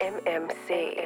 MMC.